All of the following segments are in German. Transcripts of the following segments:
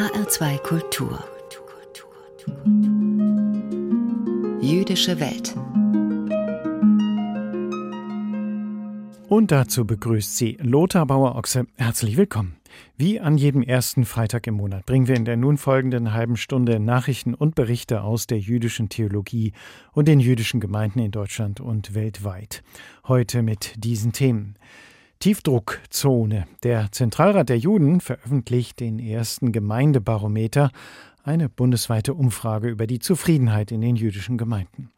HR2 Kultur. Jüdische Welt. Und dazu begrüßt sie Lothar Bauer-Ochse. Herzlich willkommen. Wie an jedem ersten Freitag im Monat bringen wir in der nun folgenden halben Stunde Nachrichten und Berichte aus der jüdischen Theologie und den jüdischen Gemeinden in Deutschland und weltweit. Heute mit diesen Themen. Tiefdruckzone. Der Zentralrat der Juden veröffentlicht den ersten Gemeindebarometer, eine bundesweite Umfrage über die Zufriedenheit in den jüdischen Gemeinden.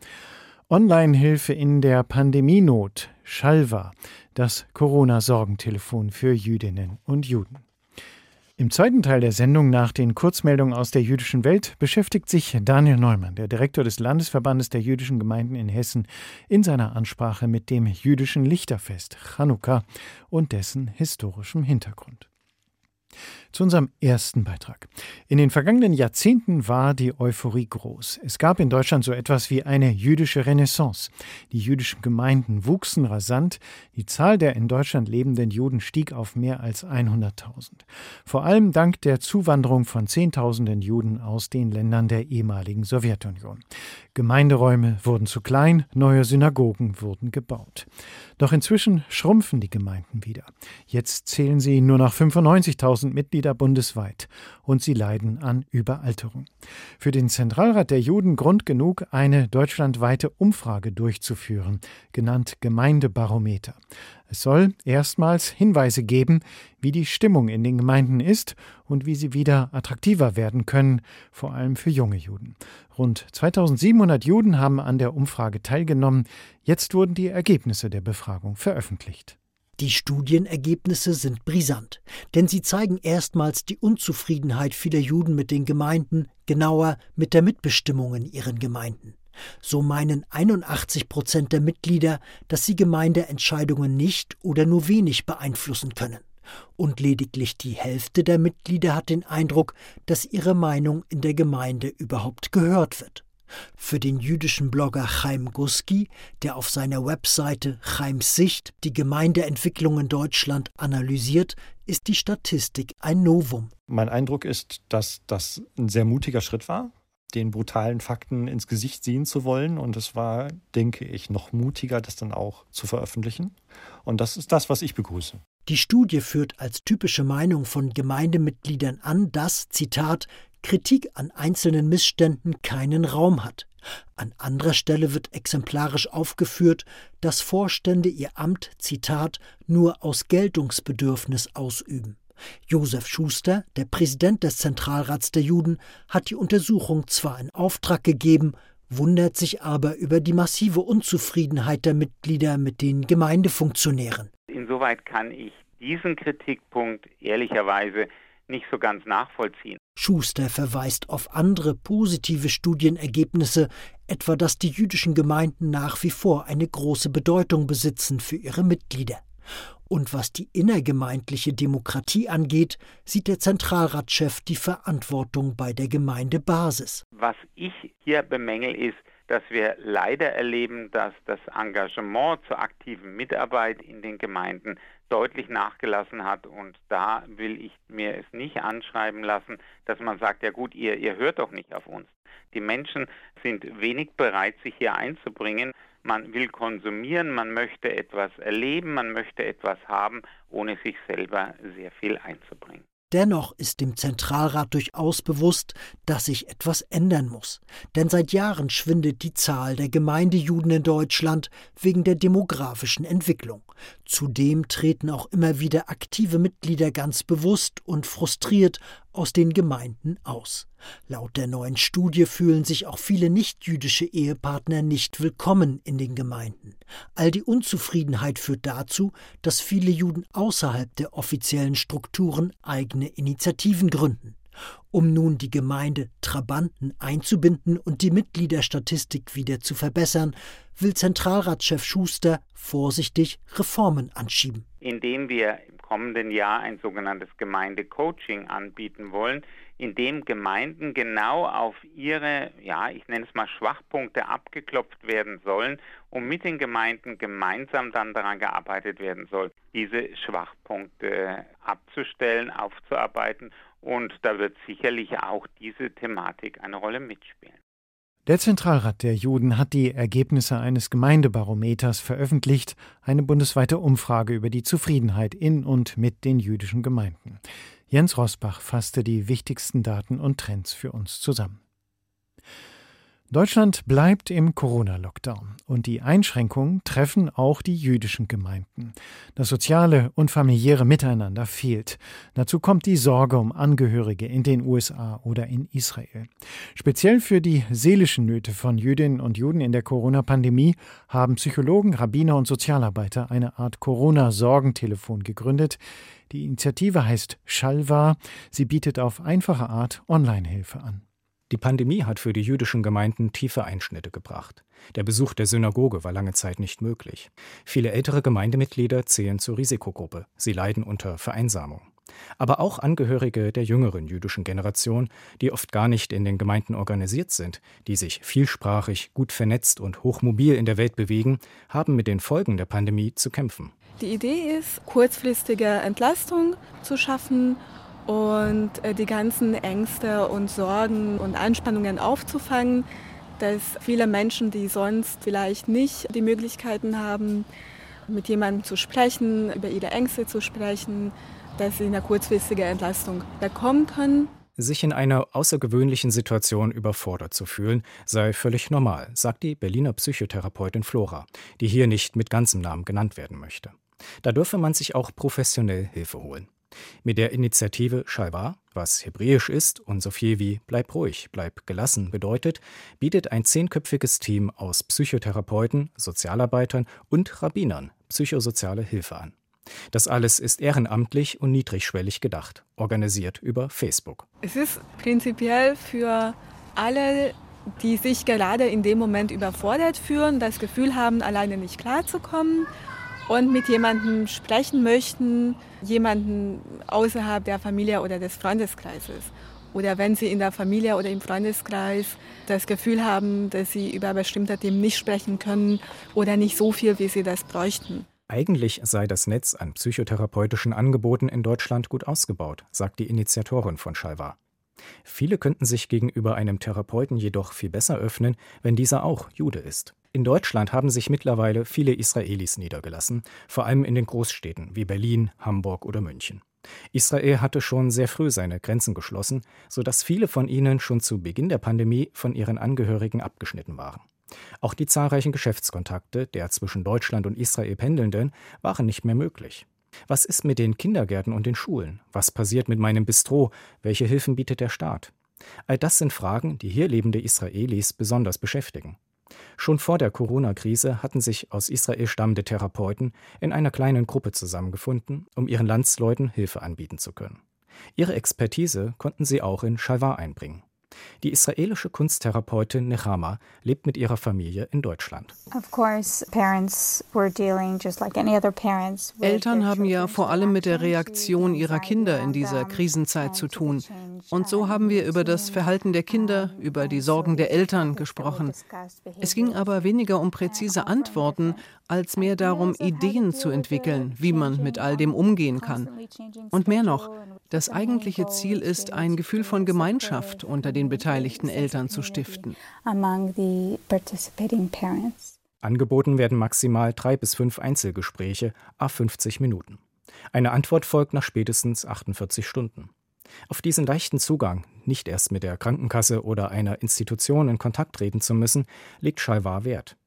Online-Hilfe in der Pandemienot, Schalva, das Corona-Sorgentelefon für Jüdinnen und Juden. Im zweiten Teil der Sendung nach den Kurzmeldungen aus der jüdischen Welt beschäftigt sich Daniel Neumann, der Direktor des Landesverbandes der jüdischen Gemeinden in Hessen, in seiner Ansprache mit dem jüdischen Lichterfest Chanukka und dessen historischem Hintergrund. Zu unserem ersten Beitrag. In den vergangenen Jahrzehnten war die Euphorie groß. Es gab in Deutschland so etwas wie eine jüdische Renaissance. Die jüdischen Gemeinden wuchsen rasant. Die Zahl der in Deutschland lebenden Juden stieg auf mehr als 100.000. Vor allem dank der Zuwanderung von Zehntausenden Juden aus den Ländern der ehemaligen Sowjetunion. Gemeinderäume wurden zu klein, neue Synagogen wurden gebaut. Doch inzwischen schrumpfen die Gemeinden wieder. Jetzt zählen sie nur noch 95.000 Mitglieder bundesweit und sie leiden an Überalterung. Für den Zentralrat der Juden Grund genug, eine deutschlandweite Umfrage durchzuführen, genannt Gemeindebarometer. Es soll erstmals Hinweise geben, wie die Stimmung in den Gemeinden ist und wie sie wieder attraktiver werden können, vor allem für junge Juden. Rund 2700 Juden haben an der Umfrage teilgenommen. Jetzt wurden die Ergebnisse der Befragung veröffentlicht. Die Studienergebnisse sind brisant, denn sie zeigen erstmals die Unzufriedenheit vieler Juden mit den Gemeinden, genauer mit der Mitbestimmung in ihren Gemeinden. So meinen 81 Prozent der Mitglieder, dass sie Gemeindeentscheidungen nicht oder nur wenig beeinflussen können. Und lediglich die Hälfte der Mitglieder hat den Eindruck, dass ihre Meinung in der Gemeinde überhaupt gehört wird. Für den jüdischen Blogger Chaim Guski, der auf seiner Webseite Chaims Sicht die Gemeindeentwicklung in Deutschland analysiert, ist die Statistik ein Novum. Mein Eindruck ist, dass das ein sehr mutiger Schritt war, den brutalen Fakten ins Gesicht sehen zu wollen. Und es war, denke ich, noch mutiger, das dann auch zu veröffentlichen. Und das ist das, was ich begrüße. Die Studie führt als typische Meinung von Gemeindemitgliedern an, dass, Zitat, Kritik an einzelnen Missständen keinen Raum hat. An anderer Stelle wird exemplarisch aufgeführt, dass Vorstände ihr Amt, Zitat, nur aus Geltungsbedürfnis ausüben. Josef Schuster, der Präsident des Zentralrats der Juden, hat die Untersuchung zwar in Auftrag gegeben, wundert sich aber über die massive Unzufriedenheit der Mitglieder mit den Gemeindefunktionären. Insoweit kann ich diesen Kritikpunkt ehrlicherweise nicht so ganz nachvollziehen. Schuster verweist auf andere positive Studienergebnisse, etwa dass die jüdischen Gemeinden nach wie vor eine große Bedeutung besitzen für ihre Mitglieder. Und was die innergemeindliche Demokratie angeht, sieht der Zentralratschef die Verantwortung bei der Gemeindebasis. Was ich hier bemängel ist, dass wir leider erleben, dass das Engagement zur aktiven Mitarbeit in den Gemeinden deutlich nachgelassen hat. Und da will ich mir es nicht anschreiben lassen, dass man sagt, ja gut, ihr, ihr hört doch nicht auf uns. Die Menschen sind wenig bereit, sich hier einzubringen. Man will konsumieren, man möchte etwas erleben, man möchte etwas haben, ohne sich selber sehr viel einzubringen. Dennoch ist dem Zentralrat durchaus bewusst, dass sich etwas ändern muss. Denn seit Jahren schwindet die Zahl der Gemeindejuden in Deutschland wegen der demografischen Entwicklung. Zudem treten auch immer wieder aktive Mitglieder ganz bewusst und frustriert aus den Gemeinden aus. Laut der neuen Studie fühlen sich auch viele nichtjüdische Ehepartner nicht willkommen in den Gemeinden. All die Unzufriedenheit führt dazu, dass viele Juden außerhalb der offiziellen Strukturen eigene Initiativen gründen. Um nun die Gemeinde Trabanten einzubinden und die Mitgliederstatistik wieder zu verbessern, will Zentralratschef Schuster vorsichtig Reformen anschieben. Indem wir im kommenden Jahr ein sogenanntes Gemeindecoaching anbieten wollen, in dem Gemeinden genau auf ihre, ja, ich nenne es mal Schwachpunkte abgeklopft werden sollen und mit den Gemeinden gemeinsam dann daran gearbeitet werden soll, diese Schwachpunkte abzustellen, aufzuarbeiten Und da wird sicherlich auch diese Thematik eine Rolle mitspielen. Der Zentralrat der Juden hat die Ergebnisse eines Gemeindebarometers veröffentlicht, eine bundesweite Umfrage über die Zufriedenheit in und mit den jüdischen Gemeinden. Jens Rosbach fasste die wichtigsten Daten und Trends für uns zusammen. Deutschland bleibt im Corona-Lockdown und die Einschränkungen treffen auch die jüdischen Gemeinden. Das soziale und familiäre Miteinander fehlt. Dazu kommt die Sorge um Angehörige in den USA oder in Israel. Speziell für die seelischen Nöte von Jüdinnen und Juden in der Corona-Pandemie haben Psychologen, Rabbiner und Sozialarbeiter eine Art Corona-Sorgentelefon gegründet. Die Initiative heißt Shalva. Sie bietet auf einfache Art Online-Hilfe an. Die Pandemie hat für die jüdischen Gemeinden tiefe Einschnitte gebracht. Der Besuch der Synagoge war lange Zeit nicht möglich. Viele ältere Gemeindemitglieder zählen zur Risikogruppe. Sie leiden unter Vereinsamung. Aber auch Angehörige der jüngeren jüdischen Generation, die oft gar nicht in den Gemeinden organisiert sind, die sich vielsprachig, gut vernetzt und hochmobil in der Welt bewegen, haben mit den Folgen der Pandemie zu kämpfen. Die Idee ist, kurzfristige Entlastung zu schaffen und äh, die ganzen Ängste und Sorgen und Anspannungen aufzufangen, dass viele Menschen, die sonst vielleicht nicht die Möglichkeiten haben, mit jemandem zu sprechen, über ihre Ängste zu sprechen, dass sie eine kurzfristige Entlastung bekommen können. Sich in einer außergewöhnlichen Situation überfordert zu fühlen, sei völlig normal, sagt die Berliner Psychotherapeutin Flora, die hier nicht mit ganzem Namen genannt werden möchte. Da dürfe man sich auch professionell Hilfe holen. Mit der Initiative Shalva, was hebräisch ist und so viel wie Bleib ruhig, bleib gelassen bedeutet, bietet ein zehnköpfiges Team aus Psychotherapeuten, Sozialarbeitern und Rabbinern psychosoziale Hilfe an. Das alles ist ehrenamtlich und niedrigschwellig gedacht, organisiert über Facebook. Es ist prinzipiell für alle, die sich gerade in dem Moment überfordert fühlen, das Gefühl haben, alleine nicht klarzukommen und mit jemandem sprechen möchten, jemanden außerhalb der Familie oder des Freundeskreises. Oder wenn Sie in der Familie oder im Freundeskreis das Gefühl haben, dass Sie über bestimmte Themen nicht sprechen können oder nicht so viel, wie Sie das bräuchten. Eigentlich sei das Netz an psychotherapeutischen Angeboten in Deutschland gut ausgebaut, sagt die Initiatorin von Schalwa. Viele könnten sich gegenüber einem Therapeuten jedoch viel besser öffnen, wenn dieser auch Jude ist. In Deutschland haben sich mittlerweile viele Israelis niedergelassen, vor allem in den Großstädten wie Berlin, Hamburg oder München. Israel hatte schon sehr früh seine Grenzen geschlossen, sodass viele von ihnen schon zu Beginn der Pandemie von ihren Angehörigen abgeschnitten waren. Auch die zahlreichen Geschäftskontakte der zwischen Deutschland und Israel Pendelnden waren nicht mehr möglich. Was ist mit den Kindergärten und den Schulen? Was passiert mit meinem Bistro? Welche Hilfen bietet der Staat? All das sind Fragen, die hier lebende Israelis besonders beschäftigen. Schon vor der Corona-Krise hatten sich aus Israel stammende Therapeuten in einer kleinen Gruppe zusammengefunden, um ihren Landsleuten Hilfe anbieten zu können. Ihre Expertise konnten sie auch in Shalwa einbringen. Die israelische Kunsttherapeutin Nechama lebt mit ihrer Familie in Deutschland. Eltern haben ja vor allem mit der Reaktion ihrer Kinder in dieser Krisenzeit zu tun. Und so haben wir über das Verhalten der Kinder, über die Sorgen der Eltern gesprochen. Es ging aber weniger um präzise Antworten, als mehr darum, Ideen zu entwickeln, wie man mit all dem umgehen kann. Und mehr noch, das eigentliche Ziel ist, ein Gefühl von Gemeinschaft unter den beteiligten Eltern zu stiften. Angeboten werden maximal drei bis fünf Einzelgespräche, a 50 Minuten. Eine Antwort folgt nach spätestens 48 Stunden. Auf diesen leichten Zugang, nicht erst mit der Krankenkasse oder einer Institution in Kontakt treten zu müssen, legt Schalvar Wert.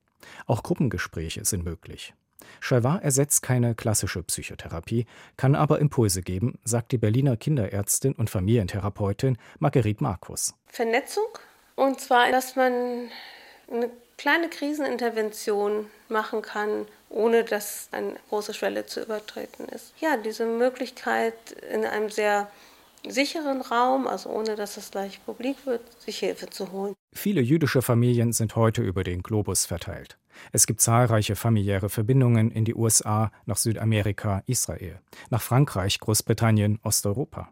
Auch Gruppengespräche sind möglich. Chalvat ersetzt keine klassische Psychotherapie, kann aber Impulse geben, sagt die Berliner Kinderärztin und Familientherapeutin Marguerite Markus. Vernetzung und zwar, dass man eine kleine Krisenintervention machen kann, ohne dass eine große Schwelle zu übertreten ist. Ja, diese Möglichkeit in einem sehr sicheren Raum, also ohne dass es gleich publik wird, sich Hilfe zu holen. Viele jüdische Familien sind heute über den Globus verteilt. Es gibt zahlreiche familiäre Verbindungen in die USA, nach Südamerika, Israel, nach Frankreich, Großbritannien, Osteuropa.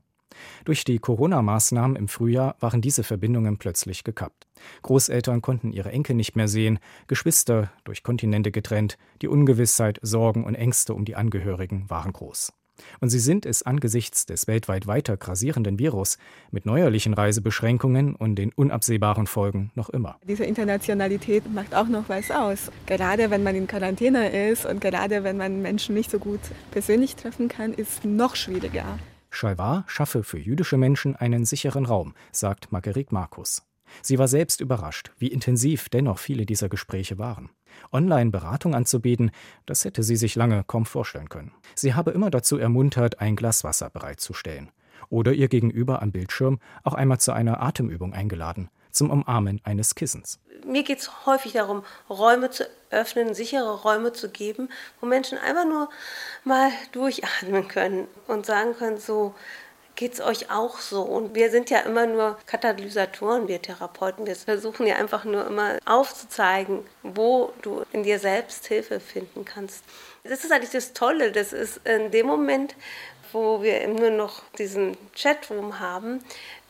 Durch die Corona-Maßnahmen im Frühjahr waren diese Verbindungen plötzlich gekappt. Großeltern konnten ihre Enkel nicht mehr sehen, Geschwister durch Kontinente getrennt, die Ungewissheit, Sorgen und Ängste um die Angehörigen waren groß. Und sie sind es angesichts des weltweit weiter grassierenden Virus mit neuerlichen Reisebeschränkungen und den unabsehbaren Folgen noch immer. Diese Internationalität macht auch noch was aus. Gerade wenn man in Quarantäne ist und gerade wenn man Menschen nicht so gut persönlich treffen kann, ist noch schwieriger. Chalvar schaffe für jüdische Menschen einen sicheren Raum, sagt Marguerite Markus. Sie war selbst überrascht, wie intensiv dennoch viele dieser Gespräche waren. Online-Beratung anzubieten, das hätte sie sich lange kaum vorstellen können. Sie habe immer dazu ermuntert, ein Glas Wasser bereitzustellen. Oder ihr gegenüber am Bildschirm auch einmal zu einer Atemübung eingeladen, zum Umarmen eines Kissens. Mir geht es häufig darum, Räume zu öffnen, sichere Räume zu geben, wo Menschen einfach nur mal durchatmen können und sagen können, so, es euch auch so? Und wir sind ja immer nur Katalysatoren, wir Therapeuten. Wir versuchen ja einfach nur immer aufzuzeigen, wo du in dir selbst Hilfe finden kannst. Das ist eigentlich das Tolle. Das ist in dem Moment, wo wir nur noch diesen Chatroom haben,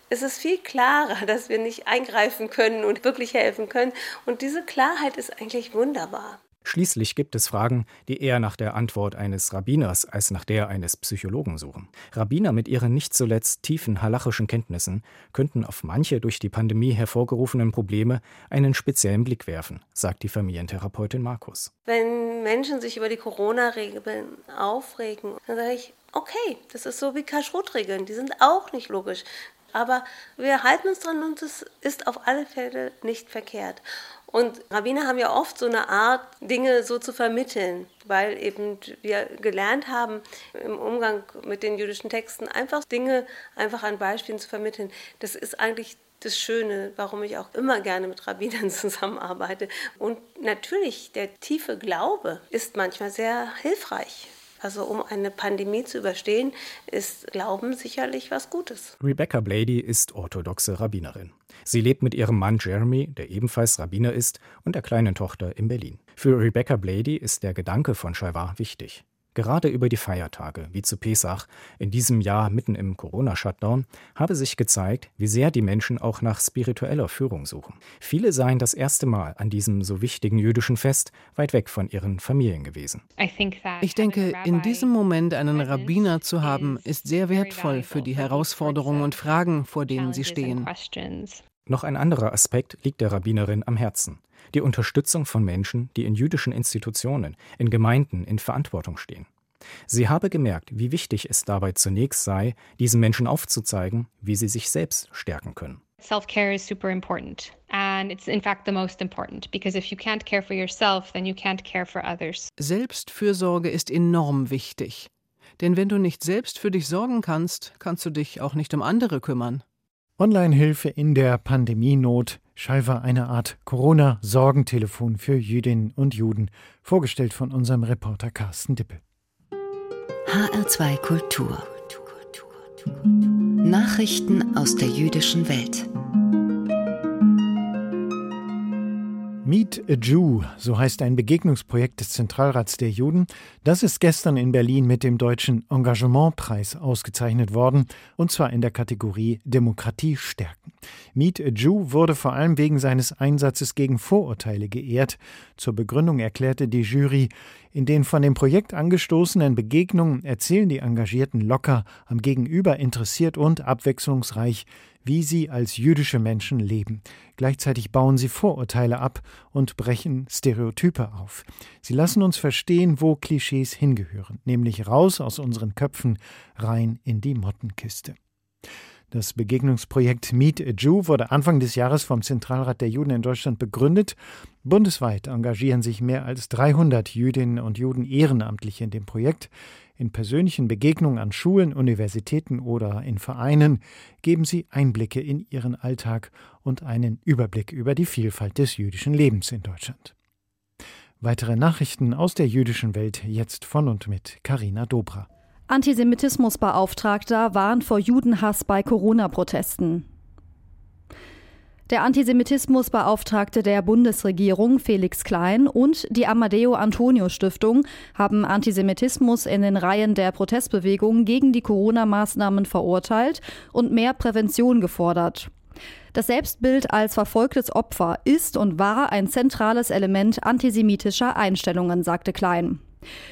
ist es viel klarer, dass wir nicht eingreifen können und wirklich helfen können. Und diese Klarheit ist eigentlich wunderbar. Schließlich gibt es Fragen, die eher nach der Antwort eines Rabbiners als nach der eines Psychologen suchen. Rabbiner mit ihren nicht zuletzt tiefen halachischen Kenntnissen könnten auf manche durch die Pandemie hervorgerufenen Probleme einen speziellen Blick werfen, sagt die Familientherapeutin Markus. Wenn Menschen sich über die Corona-Regeln aufregen, dann sage ich, okay, das ist so wie Kashrut-Regeln, die sind auch nicht logisch. Aber wir halten uns dran und es ist auf alle Fälle nicht verkehrt. Und Rabbiner haben ja oft so eine Art, Dinge so zu vermitteln, weil eben wir gelernt haben, im Umgang mit den jüdischen Texten einfach Dinge einfach an Beispielen zu vermitteln. Das ist eigentlich das Schöne, warum ich auch immer gerne mit Rabbinern zusammenarbeite. Und natürlich, der tiefe Glaube ist manchmal sehr hilfreich. Also um eine Pandemie zu überstehen, ist Glauben sicherlich was Gutes. Rebecca Blady ist orthodoxe Rabbinerin. Sie lebt mit ihrem Mann Jeremy, der ebenfalls Rabbiner ist, und der kleinen Tochter in Berlin. Für Rebecca Blady ist der Gedanke von Shaivar wichtig. Gerade über die Feiertage, wie zu Pesach, in diesem Jahr mitten im Corona-Shutdown, habe sich gezeigt, wie sehr die Menschen auch nach spiritueller Führung suchen. Viele seien das erste Mal an diesem so wichtigen jüdischen Fest weit weg von ihren Familien gewesen. Ich denke, in diesem Moment einen Rabbiner zu haben, ist sehr wertvoll für die Herausforderungen und Fragen, vor denen sie stehen. Noch ein anderer Aspekt liegt der Rabbinerin am Herzen die Unterstützung von Menschen, die in jüdischen Institutionen, in Gemeinden in Verantwortung stehen. Sie habe gemerkt, wie wichtig es dabei zunächst sei, diesen Menschen aufzuzeigen, wie sie sich selbst stärken können. Self-care is super important. And it's in fact the most important because if you can't care for yourself, then you can't care for others. Selbstfürsorge ist enorm wichtig. Denn wenn du nicht selbst für dich sorgen kannst, kannst du dich auch nicht um andere kümmern. Online-Hilfe in der Pandemienot, Schalver eine Art Corona-Sorgentelefon für Jüdinnen und Juden, vorgestellt von unserem Reporter Carsten Dippel. HR2 Kultur. Nachrichten aus der jüdischen Welt. Meet a Jew, so heißt ein Begegnungsprojekt des Zentralrats der Juden. Das ist gestern in Berlin mit dem Deutschen Engagementpreis ausgezeichnet worden, und zwar in der Kategorie Demokratie stärken. Meet a Jew wurde vor allem wegen seines Einsatzes gegen Vorurteile geehrt. Zur Begründung erklärte die Jury, in den von dem Projekt angestoßenen Begegnungen erzählen die Engagierten locker, am Gegenüber interessiert und abwechslungsreich, wie sie als jüdische Menschen leben. Gleichzeitig bauen sie Vorurteile ab und brechen Stereotype auf. Sie lassen uns verstehen, wo Klischees hingehören, nämlich raus aus unseren Köpfen, rein in die Mottenkiste. Das Begegnungsprojekt Meet a Jew wurde Anfang des Jahres vom Zentralrat der Juden in Deutschland begründet. Bundesweit engagieren sich mehr als 300 Jüdinnen und Juden ehrenamtlich in dem Projekt. In persönlichen Begegnungen an Schulen, Universitäten oder in Vereinen geben sie Einblicke in ihren Alltag und einen Überblick über die Vielfalt des jüdischen Lebens in Deutschland. Weitere Nachrichten aus der jüdischen Welt jetzt von und mit Karina Dobra. Antisemitismusbeauftragter warnt vor Judenhass bei Corona-Protesten. Der Antisemitismusbeauftragte der Bundesregierung Felix Klein und die Amadeo Antonio Stiftung haben Antisemitismus in den Reihen der Protestbewegung gegen die Corona-Maßnahmen verurteilt und mehr Prävention gefordert. Das Selbstbild als verfolgtes Opfer ist und war ein zentrales Element antisemitischer Einstellungen, sagte Klein.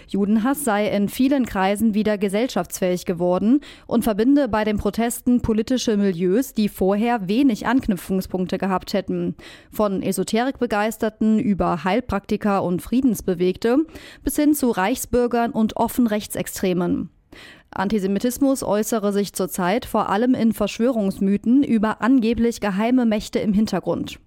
Judenhass sei in vielen Kreisen wieder gesellschaftsfähig geworden und verbinde bei den Protesten politische Milieus, die vorher wenig Anknüpfungspunkte gehabt hätten. Von Esoterikbegeisterten über Heilpraktiker und Friedensbewegte bis hin zu Reichsbürgern und offen Rechtsextremen. Antisemitismus äußere sich zurzeit vor allem in Verschwörungsmythen über angeblich geheime Mächte im Hintergrund.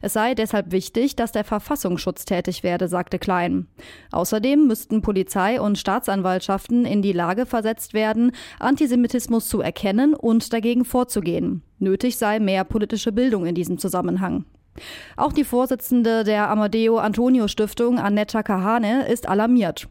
Es sei deshalb wichtig, dass der Verfassungsschutz tätig werde, sagte Klein. Außerdem müssten Polizei und Staatsanwaltschaften in die Lage versetzt werden, Antisemitismus zu erkennen und dagegen vorzugehen. Nötig sei mehr politische Bildung in diesem Zusammenhang. Auch die Vorsitzende der Amadeo Antonio Stiftung, Annetta Kahane, ist alarmiert.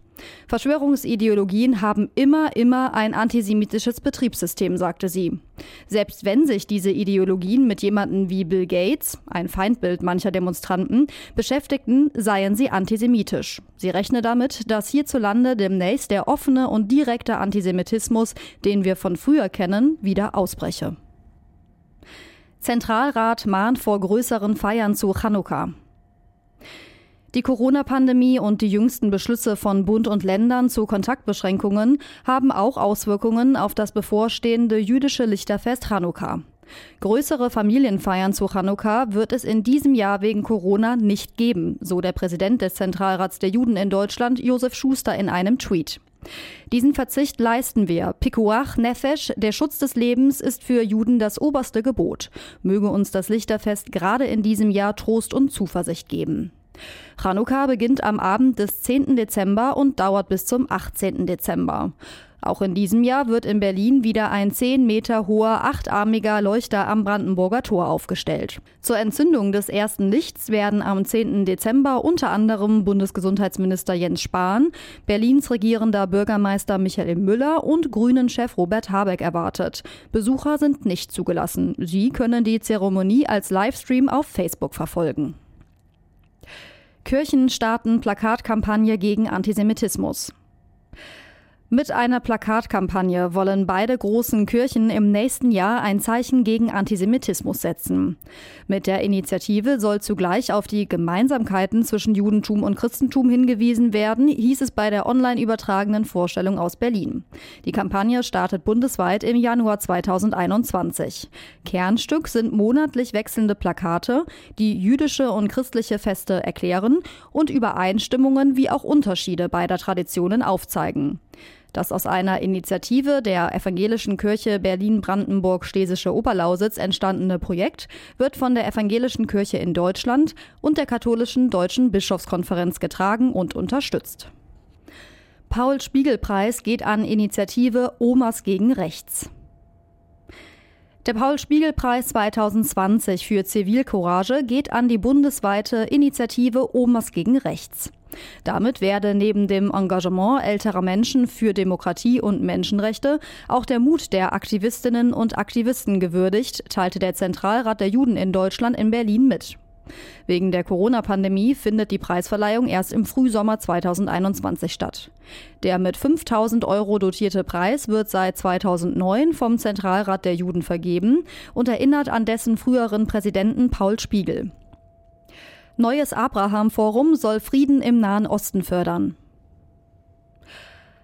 Verschwörungsideologien haben immer, immer ein antisemitisches Betriebssystem, sagte sie. Selbst wenn sich diese Ideologien mit jemanden wie Bill Gates, ein Feindbild mancher Demonstranten, beschäftigten, seien sie antisemitisch. Sie rechne damit, dass hierzulande demnächst der offene und direkte Antisemitismus, den wir von früher kennen, wieder ausbreche. Zentralrat mahnt vor größeren Feiern zu Chanukka. Die Corona-Pandemie und die jüngsten Beschlüsse von Bund und Ländern zu Kontaktbeschränkungen haben auch Auswirkungen auf das bevorstehende jüdische Lichterfest Chanukka. Größere Familienfeiern zu Chanukka wird es in diesem Jahr wegen Corona nicht geben, so der Präsident des Zentralrats der Juden in Deutschland, Josef Schuster, in einem Tweet. Diesen Verzicht leisten wir. Pikuach Nefesh, der Schutz des Lebens, ist für Juden das oberste Gebot. Möge uns das Lichterfest gerade in diesem Jahr Trost und Zuversicht geben. Chanukka beginnt am Abend des 10. Dezember und dauert bis zum 18. Dezember. Auch in diesem Jahr wird in Berlin wieder ein 10 Meter hoher, achtarmiger Leuchter am Brandenburger Tor aufgestellt. Zur Entzündung des ersten Lichts werden am 10. Dezember unter anderem Bundesgesundheitsminister Jens Spahn, Berlins regierender Bürgermeister Michael Müller und Grünen-Chef Robert Habeck erwartet. Besucher sind nicht zugelassen. Sie können die Zeremonie als Livestream auf Facebook verfolgen. Kirchen starten Plakatkampagne gegen Antisemitismus. Mit einer Plakatkampagne wollen beide großen Kirchen im nächsten Jahr ein Zeichen gegen Antisemitismus setzen. Mit der Initiative soll zugleich auf die Gemeinsamkeiten zwischen Judentum und Christentum hingewiesen werden, hieß es bei der online übertragenen Vorstellung aus Berlin. Die Kampagne startet bundesweit im Januar 2021. Kernstück sind monatlich wechselnde Plakate, die jüdische und christliche Feste erklären und Übereinstimmungen wie auch Unterschiede beider Traditionen aufzeigen. Das aus einer Initiative der Evangelischen Kirche Berlin-Brandenburg-Schlesische Oberlausitz entstandene Projekt wird von der Evangelischen Kirche in Deutschland und der Katholischen Deutschen Bischofskonferenz getragen und unterstützt. Paul-Spiegel-Preis geht an Initiative Omas gegen Rechts. Der Paul-Spiegel-Preis 2020 für Zivilcourage geht an die bundesweite Initiative Omas gegen Rechts. Damit werde neben dem Engagement älterer Menschen für Demokratie und Menschenrechte auch der Mut der Aktivistinnen und Aktivisten gewürdigt, teilte der Zentralrat der Juden in Deutschland in Berlin mit. Wegen der Corona-Pandemie findet die Preisverleihung erst im Frühsommer 2021 statt. Der mit 5000 Euro dotierte Preis wird seit 2009 vom Zentralrat der Juden vergeben und erinnert an dessen früheren Präsidenten Paul Spiegel. Neues Abraham-Forum soll Frieden im Nahen Osten fördern.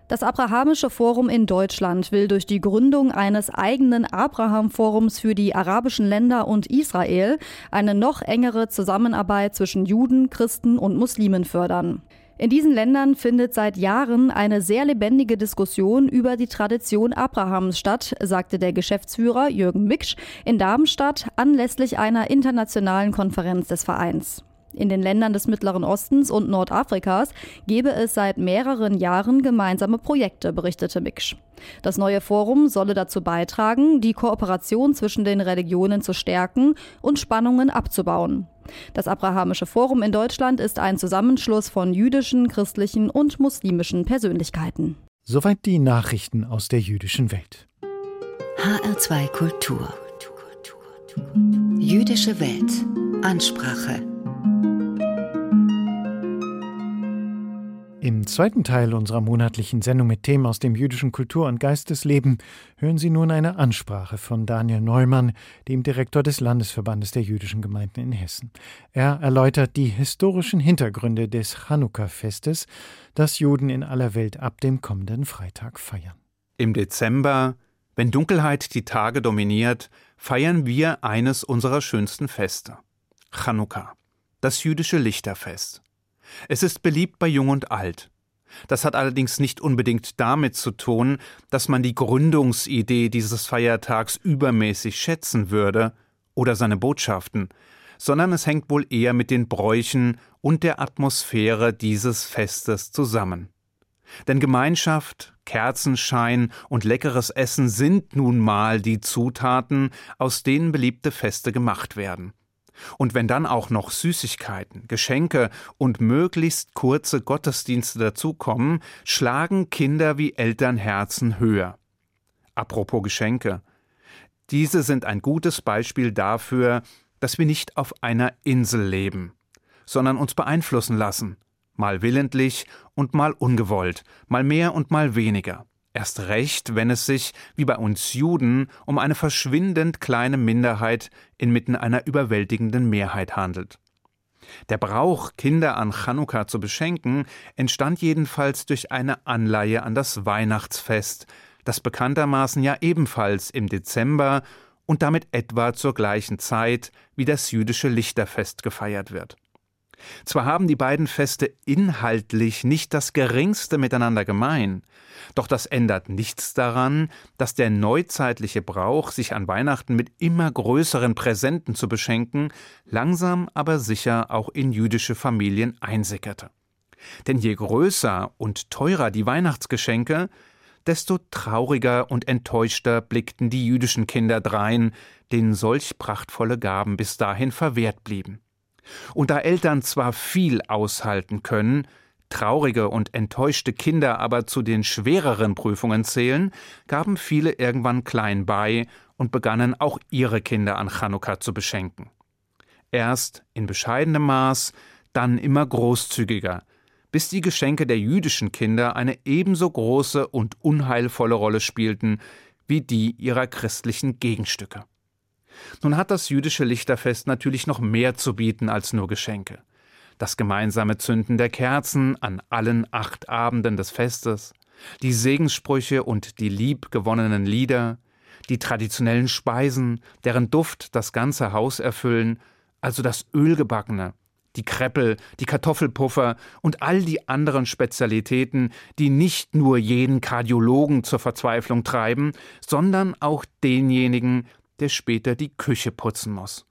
Das Abrahamische Forum in Deutschland will durch die Gründung eines eigenen Abraham-Forums für die arabischen Länder und Israel eine noch engere Zusammenarbeit zwischen Juden, Christen und Muslimen fördern. In diesen Ländern findet seit Jahren eine sehr lebendige Diskussion über die Tradition Abrahams statt, sagte der Geschäftsführer Jürgen Miksch in Darmstadt anlässlich einer internationalen Konferenz des Vereins. In den Ländern des Mittleren Ostens und Nordafrikas gebe es seit mehreren Jahren gemeinsame Projekte, berichtete Miksch. Das neue Forum solle dazu beitragen, die Kooperation zwischen den Religionen zu stärken und Spannungen abzubauen. Das Abrahamische Forum in Deutschland ist ein Zusammenschluss von jüdischen, christlichen und muslimischen Persönlichkeiten. Soweit die Nachrichten aus der jüdischen Welt. HR2 Kultur. Jüdische Welt. Ansprache. Im zweiten Teil unserer monatlichen Sendung mit Themen aus dem jüdischen Kultur- und Geistesleben hören Sie nun eine Ansprache von Daniel Neumann, dem Direktor des Landesverbandes der jüdischen Gemeinden in Hessen. Er erläutert die historischen Hintergründe des Chanukka-Festes, das Juden in aller Welt ab dem kommenden Freitag feiern. Im Dezember, wenn Dunkelheit die Tage dominiert, feiern wir eines unserer schönsten Feste. Chanukka, das jüdische Lichterfest. Es ist beliebt bei Jung und Alt. Das hat allerdings nicht unbedingt damit zu tun, dass man die Gründungsidee dieses Feiertags übermäßig schätzen würde oder seine Botschaften, sondern es hängt wohl eher mit den Bräuchen und der Atmosphäre dieses Festes zusammen. Denn Gemeinschaft, Kerzenschein und leckeres Essen sind nun mal die Zutaten, aus denen beliebte Feste gemacht werden. Und wenn dann auch noch Süßigkeiten, Geschenke und möglichst kurze Gottesdienste dazukommen, schlagen Kinder wie Elternherzen höher. Apropos Geschenke. Diese sind ein gutes Beispiel dafür, dass wir nicht auf einer Insel leben, sondern uns beeinflussen lassen, mal willentlich und mal ungewollt, mal mehr und mal weniger. Erst recht, wenn es sich, wie bei uns Juden, um eine verschwindend kleine Minderheit inmitten einer überwältigenden Mehrheit handelt. Der Brauch, Kinder an Chanukka zu beschenken, entstand jedenfalls durch eine Anleihe an das Weihnachtsfest, das bekanntermaßen ja ebenfalls im Dezember und damit etwa zur gleichen Zeit wie das jüdische Lichterfest gefeiert wird. Zwar haben die beiden Feste inhaltlich nicht das geringste miteinander gemein, doch das ändert nichts daran, dass der neuzeitliche Brauch, sich an Weihnachten mit immer größeren Präsenten zu beschenken, langsam aber sicher auch in jüdische Familien einsickerte. Denn je größer und teurer die Weihnachtsgeschenke, desto trauriger und enttäuschter blickten die jüdischen Kinder drein, denen solch prachtvolle Gaben bis dahin verwehrt blieben. Und da Eltern zwar viel aushalten können, traurige und enttäuschte Kinder aber zu den schwereren Prüfungen zählen, gaben viele irgendwann klein bei und begannen auch ihre Kinder an Chanukka zu beschenken. Erst in bescheidenem Maß, dann immer großzügiger, bis die Geschenke der jüdischen Kinder eine ebenso große und unheilvolle Rolle spielten wie die ihrer christlichen Gegenstücke. Nun hat das jüdische Lichterfest natürlich noch mehr zu bieten als nur Geschenke. Das gemeinsame Zünden der Kerzen an allen acht Abenden des Festes, die Segenssprüche und die liebgewonnenen Lieder, die traditionellen Speisen, deren Duft das ganze Haus erfüllen, also das Ölgebackene, die Kreppel, die Kartoffelpuffer und all die anderen Spezialitäten, die nicht nur jeden Kardiologen zur Verzweiflung treiben, sondern auch denjenigen, der später die Küche putzen muss.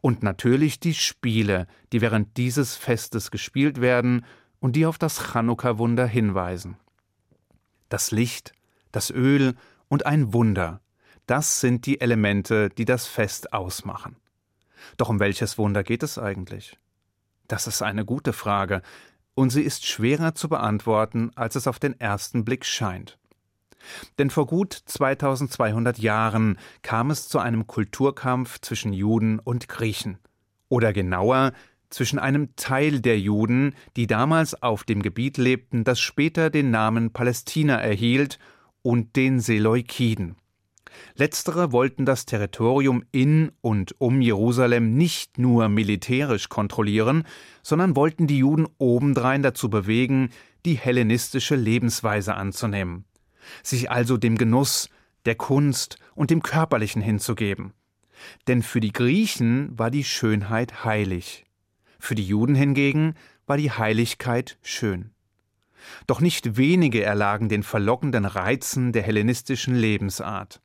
Und natürlich die Spiele, die während dieses Festes gespielt werden und die auf das Chanukka-Wunder hinweisen. Das Licht, das Öl und ein Wunder, das sind die Elemente, die das Fest ausmachen. Doch um welches Wunder geht es eigentlich? Das ist eine gute Frage, und sie ist schwerer zu beantworten, als es auf den ersten Blick scheint. Denn vor gut 2200 Jahren kam es zu einem Kulturkampf zwischen Juden und Griechen. Oder genauer, zwischen einem Teil der Juden, die damals auf dem Gebiet lebten, das später den Namen Palästina erhielt, und den Seleukiden. Letztere wollten das Territorium in und um Jerusalem nicht nur militärisch kontrollieren, sondern wollten die Juden obendrein dazu bewegen, die hellenistische Lebensweise anzunehmen sich also dem Genuss, der Kunst und dem Körperlichen hinzugeben. Denn für die Griechen war die Schönheit heilig, für die Juden hingegen war die Heiligkeit schön. Doch nicht wenige erlagen den verlockenden Reizen der hellenistischen Lebensart.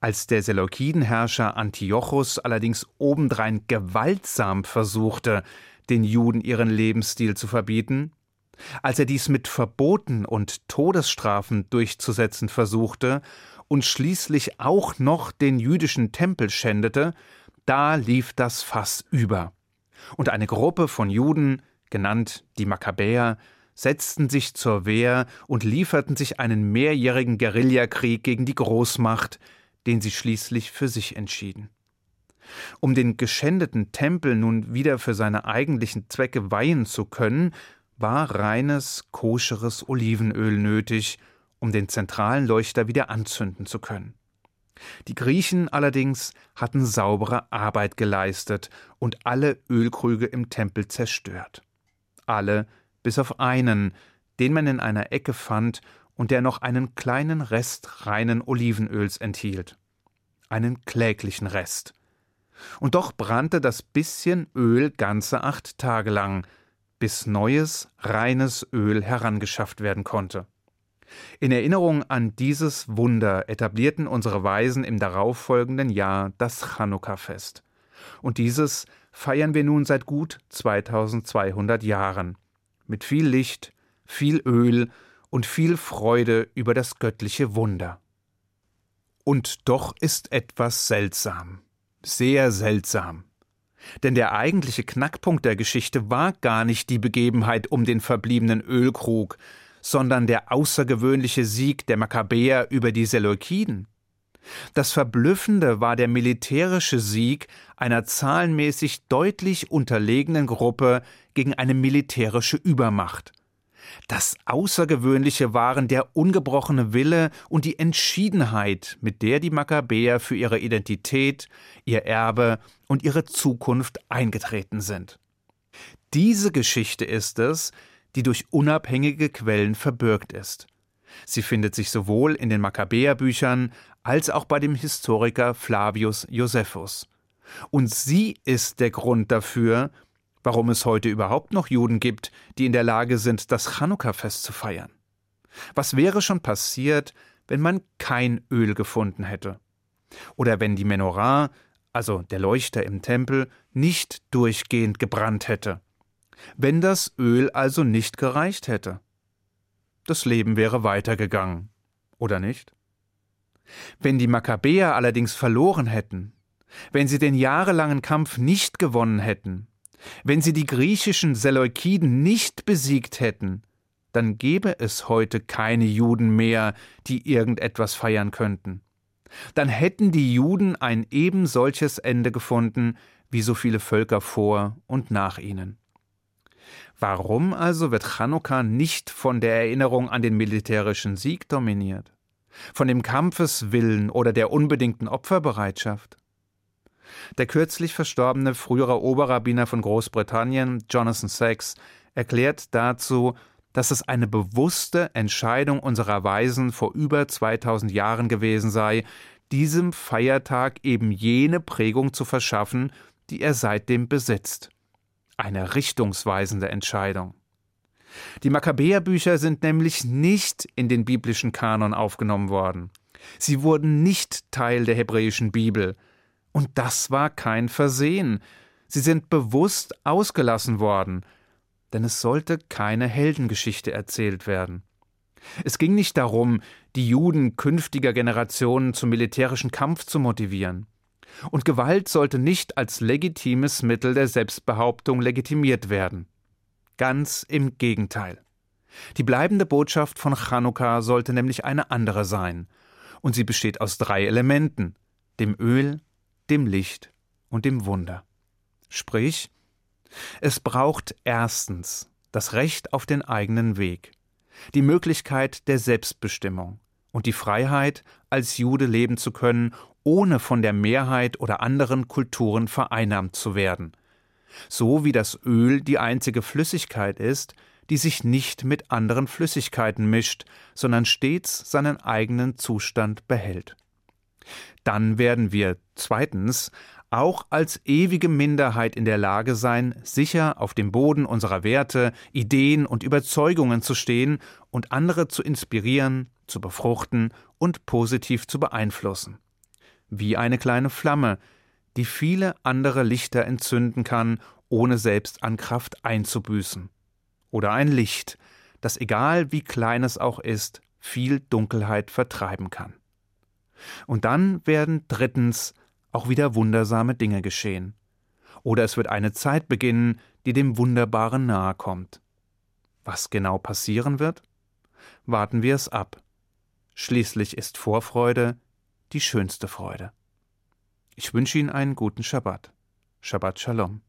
Als der Seleukidenherrscher Antiochus allerdings obendrein gewaltsam versuchte, den Juden ihren Lebensstil zu verbieten, als er dies mit Verboten und Todesstrafen durchzusetzen versuchte und schließlich auch noch den jüdischen Tempel schändete, da lief das Fass über. Und eine Gruppe von Juden, genannt die Makkabäer, setzten sich zur Wehr und lieferten sich einen mehrjährigen Guerillakrieg gegen die Großmacht, den sie schließlich für sich entschieden. Um den geschändeten Tempel nun wieder für seine eigentlichen Zwecke weihen zu können, war reines, koscheres Olivenöl nötig, um den zentralen Leuchter wieder anzünden zu können. Die Griechen allerdings hatten saubere Arbeit geleistet und alle Ölkrüge im Tempel zerstört. Alle bis auf einen, den man in einer Ecke fand und der noch einen kleinen Rest reinen Olivenöls enthielt. Einen kläglichen Rest. Und doch brannte das bisschen Öl ganze acht Tage lang, bis neues, reines Öl herangeschafft werden konnte. In Erinnerung an dieses Wunder etablierten unsere Weisen im darauffolgenden Jahr das Chanukka-Fest. Und dieses feiern wir nun seit gut 2200 Jahren. Mit viel Licht, viel Öl und viel Freude über das göttliche Wunder. Und doch ist etwas seltsam. Sehr seltsam. Denn der eigentliche Knackpunkt der Geschichte war gar nicht die Begebenheit um den verbliebenen Ölkrug, sondern der außergewöhnliche Sieg der Makkabäer über die Seleukiden. Das Verblüffende war der militärische Sieg einer zahlenmäßig deutlich unterlegenen Gruppe gegen eine militärische Übermacht. Das Außergewöhnliche waren der ungebrochene Wille und die Entschiedenheit, mit der die Makkabäer für ihre Identität, ihr Erbe und ihre Zukunft eingetreten sind. Diese Geschichte ist es, die durch unabhängige Quellen verbürgt ist. Sie findet sich sowohl in den Makkabäerbüchern als auch bei dem Historiker Flavius Josephus. Und sie ist der Grund dafür, warum es heute überhaupt noch Juden gibt, die in der Lage sind, das Chanukka-Fest zu feiern. Was wäre schon passiert, wenn man kein Öl gefunden hätte? Oder wenn die Menorah, also der Leuchter im Tempel, nicht durchgehend gebrannt hätte? Wenn das Öl also nicht gereicht hätte? Das Leben wäre weitergegangen, oder nicht? Wenn die Makkabäer allerdings verloren hätten, wenn sie den jahrelangen Kampf nicht gewonnen hätten, wenn sie die griechischen Seleukiden nicht besiegt hätten, dann gäbe es heute keine Juden mehr, die irgendetwas feiern könnten. Dann hätten die Juden ein eben solches Ende gefunden wie so viele Völker vor und nach ihnen. Warum also wird Chanukka nicht von der Erinnerung an den militärischen Sieg dominiert? Von dem Kampfeswillen oder der unbedingten Opferbereitschaft? Der kürzlich verstorbene frühere Oberrabbiner von Großbritannien, Jonathan Sachs, erklärt dazu, dass es eine bewusste Entscheidung unserer Weisen vor über 2000 Jahren gewesen sei, diesem Feiertag eben jene Prägung zu verschaffen, die er seitdem besitzt. Eine richtungsweisende Entscheidung. Die Makkabäerbücher sind nämlich nicht in den biblischen Kanon aufgenommen worden. Sie wurden nicht Teil der hebräischen Bibel, und das war kein Versehen. Sie sind bewusst ausgelassen worden, denn es sollte keine Heldengeschichte erzählt werden. Es ging nicht darum, die Juden künftiger Generationen zum militärischen Kampf zu motivieren. Und Gewalt sollte nicht als legitimes Mittel der Selbstbehauptung legitimiert werden. Ganz im Gegenteil. Die bleibende Botschaft von Chanukka sollte nämlich eine andere sein, und sie besteht aus drei Elementen dem Öl, dem Licht und dem Wunder. Sprich, es braucht erstens das Recht auf den eigenen Weg, die Möglichkeit der Selbstbestimmung und die Freiheit, als Jude leben zu können, ohne von der Mehrheit oder anderen Kulturen vereinnahmt zu werden, so wie das Öl die einzige Flüssigkeit ist, die sich nicht mit anderen Flüssigkeiten mischt, sondern stets seinen eigenen Zustand behält dann werden wir zweitens auch als ewige Minderheit in der Lage sein, sicher auf dem Boden unserer Werte, Ideen und Überzeugungen zu stehen und andere zu inspirieren, zu befruchten und positiv zu beeinflussen. Wie eine kleine Flamme, die viele andere Lichter entzünden kann, ohne selbst an Kraft einzubüßen. Oder ein Licht, das egal wie klein es auch ist, viel Dunkelheit vertreiben kann. Und dann werden drittens auch wieder wundersame Dinge geschehen. Oder es wird eine Zeit beginnen, die dem Wunderbaren nahe kommt. Was genau passieren wird? Warten wir es ab. Schließlich ist Vorfreude die schönste Freude. Ich wünsche Ihnen einen guten Schabbat. Shabbat Shalom.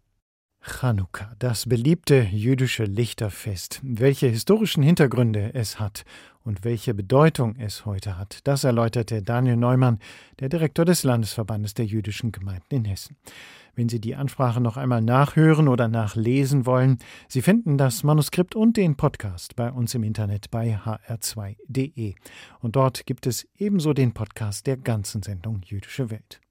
Chanukka, das beliebte jüdische Lichterfest. Welche historischen Hintergründe es hat und welche Bedeutung es heute hat, das erläuterte Daniel Neumann, der Direktor des Landesverbandes der jüdischen Gemeinden in Hessen. Wenn Sie die Ansprache noch einmal nachhören oder nachlesen wollen, Sie finden das Manuskript und den Podcast bei uns im Internet bei hr2.de. Und dort gibt es ebenso den Podcast der ganzen Sendung Jüdische Welt.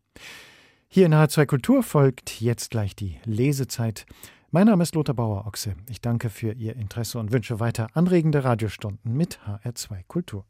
Hier in H2 Kultur folgt jetzt gleich die Lesezeit. Mein Name ist Lothar Bauer-Ochse. Ich danke für Ihr Interesse und wünsche weiter anregende Radiostunden mit HR2 Kultur.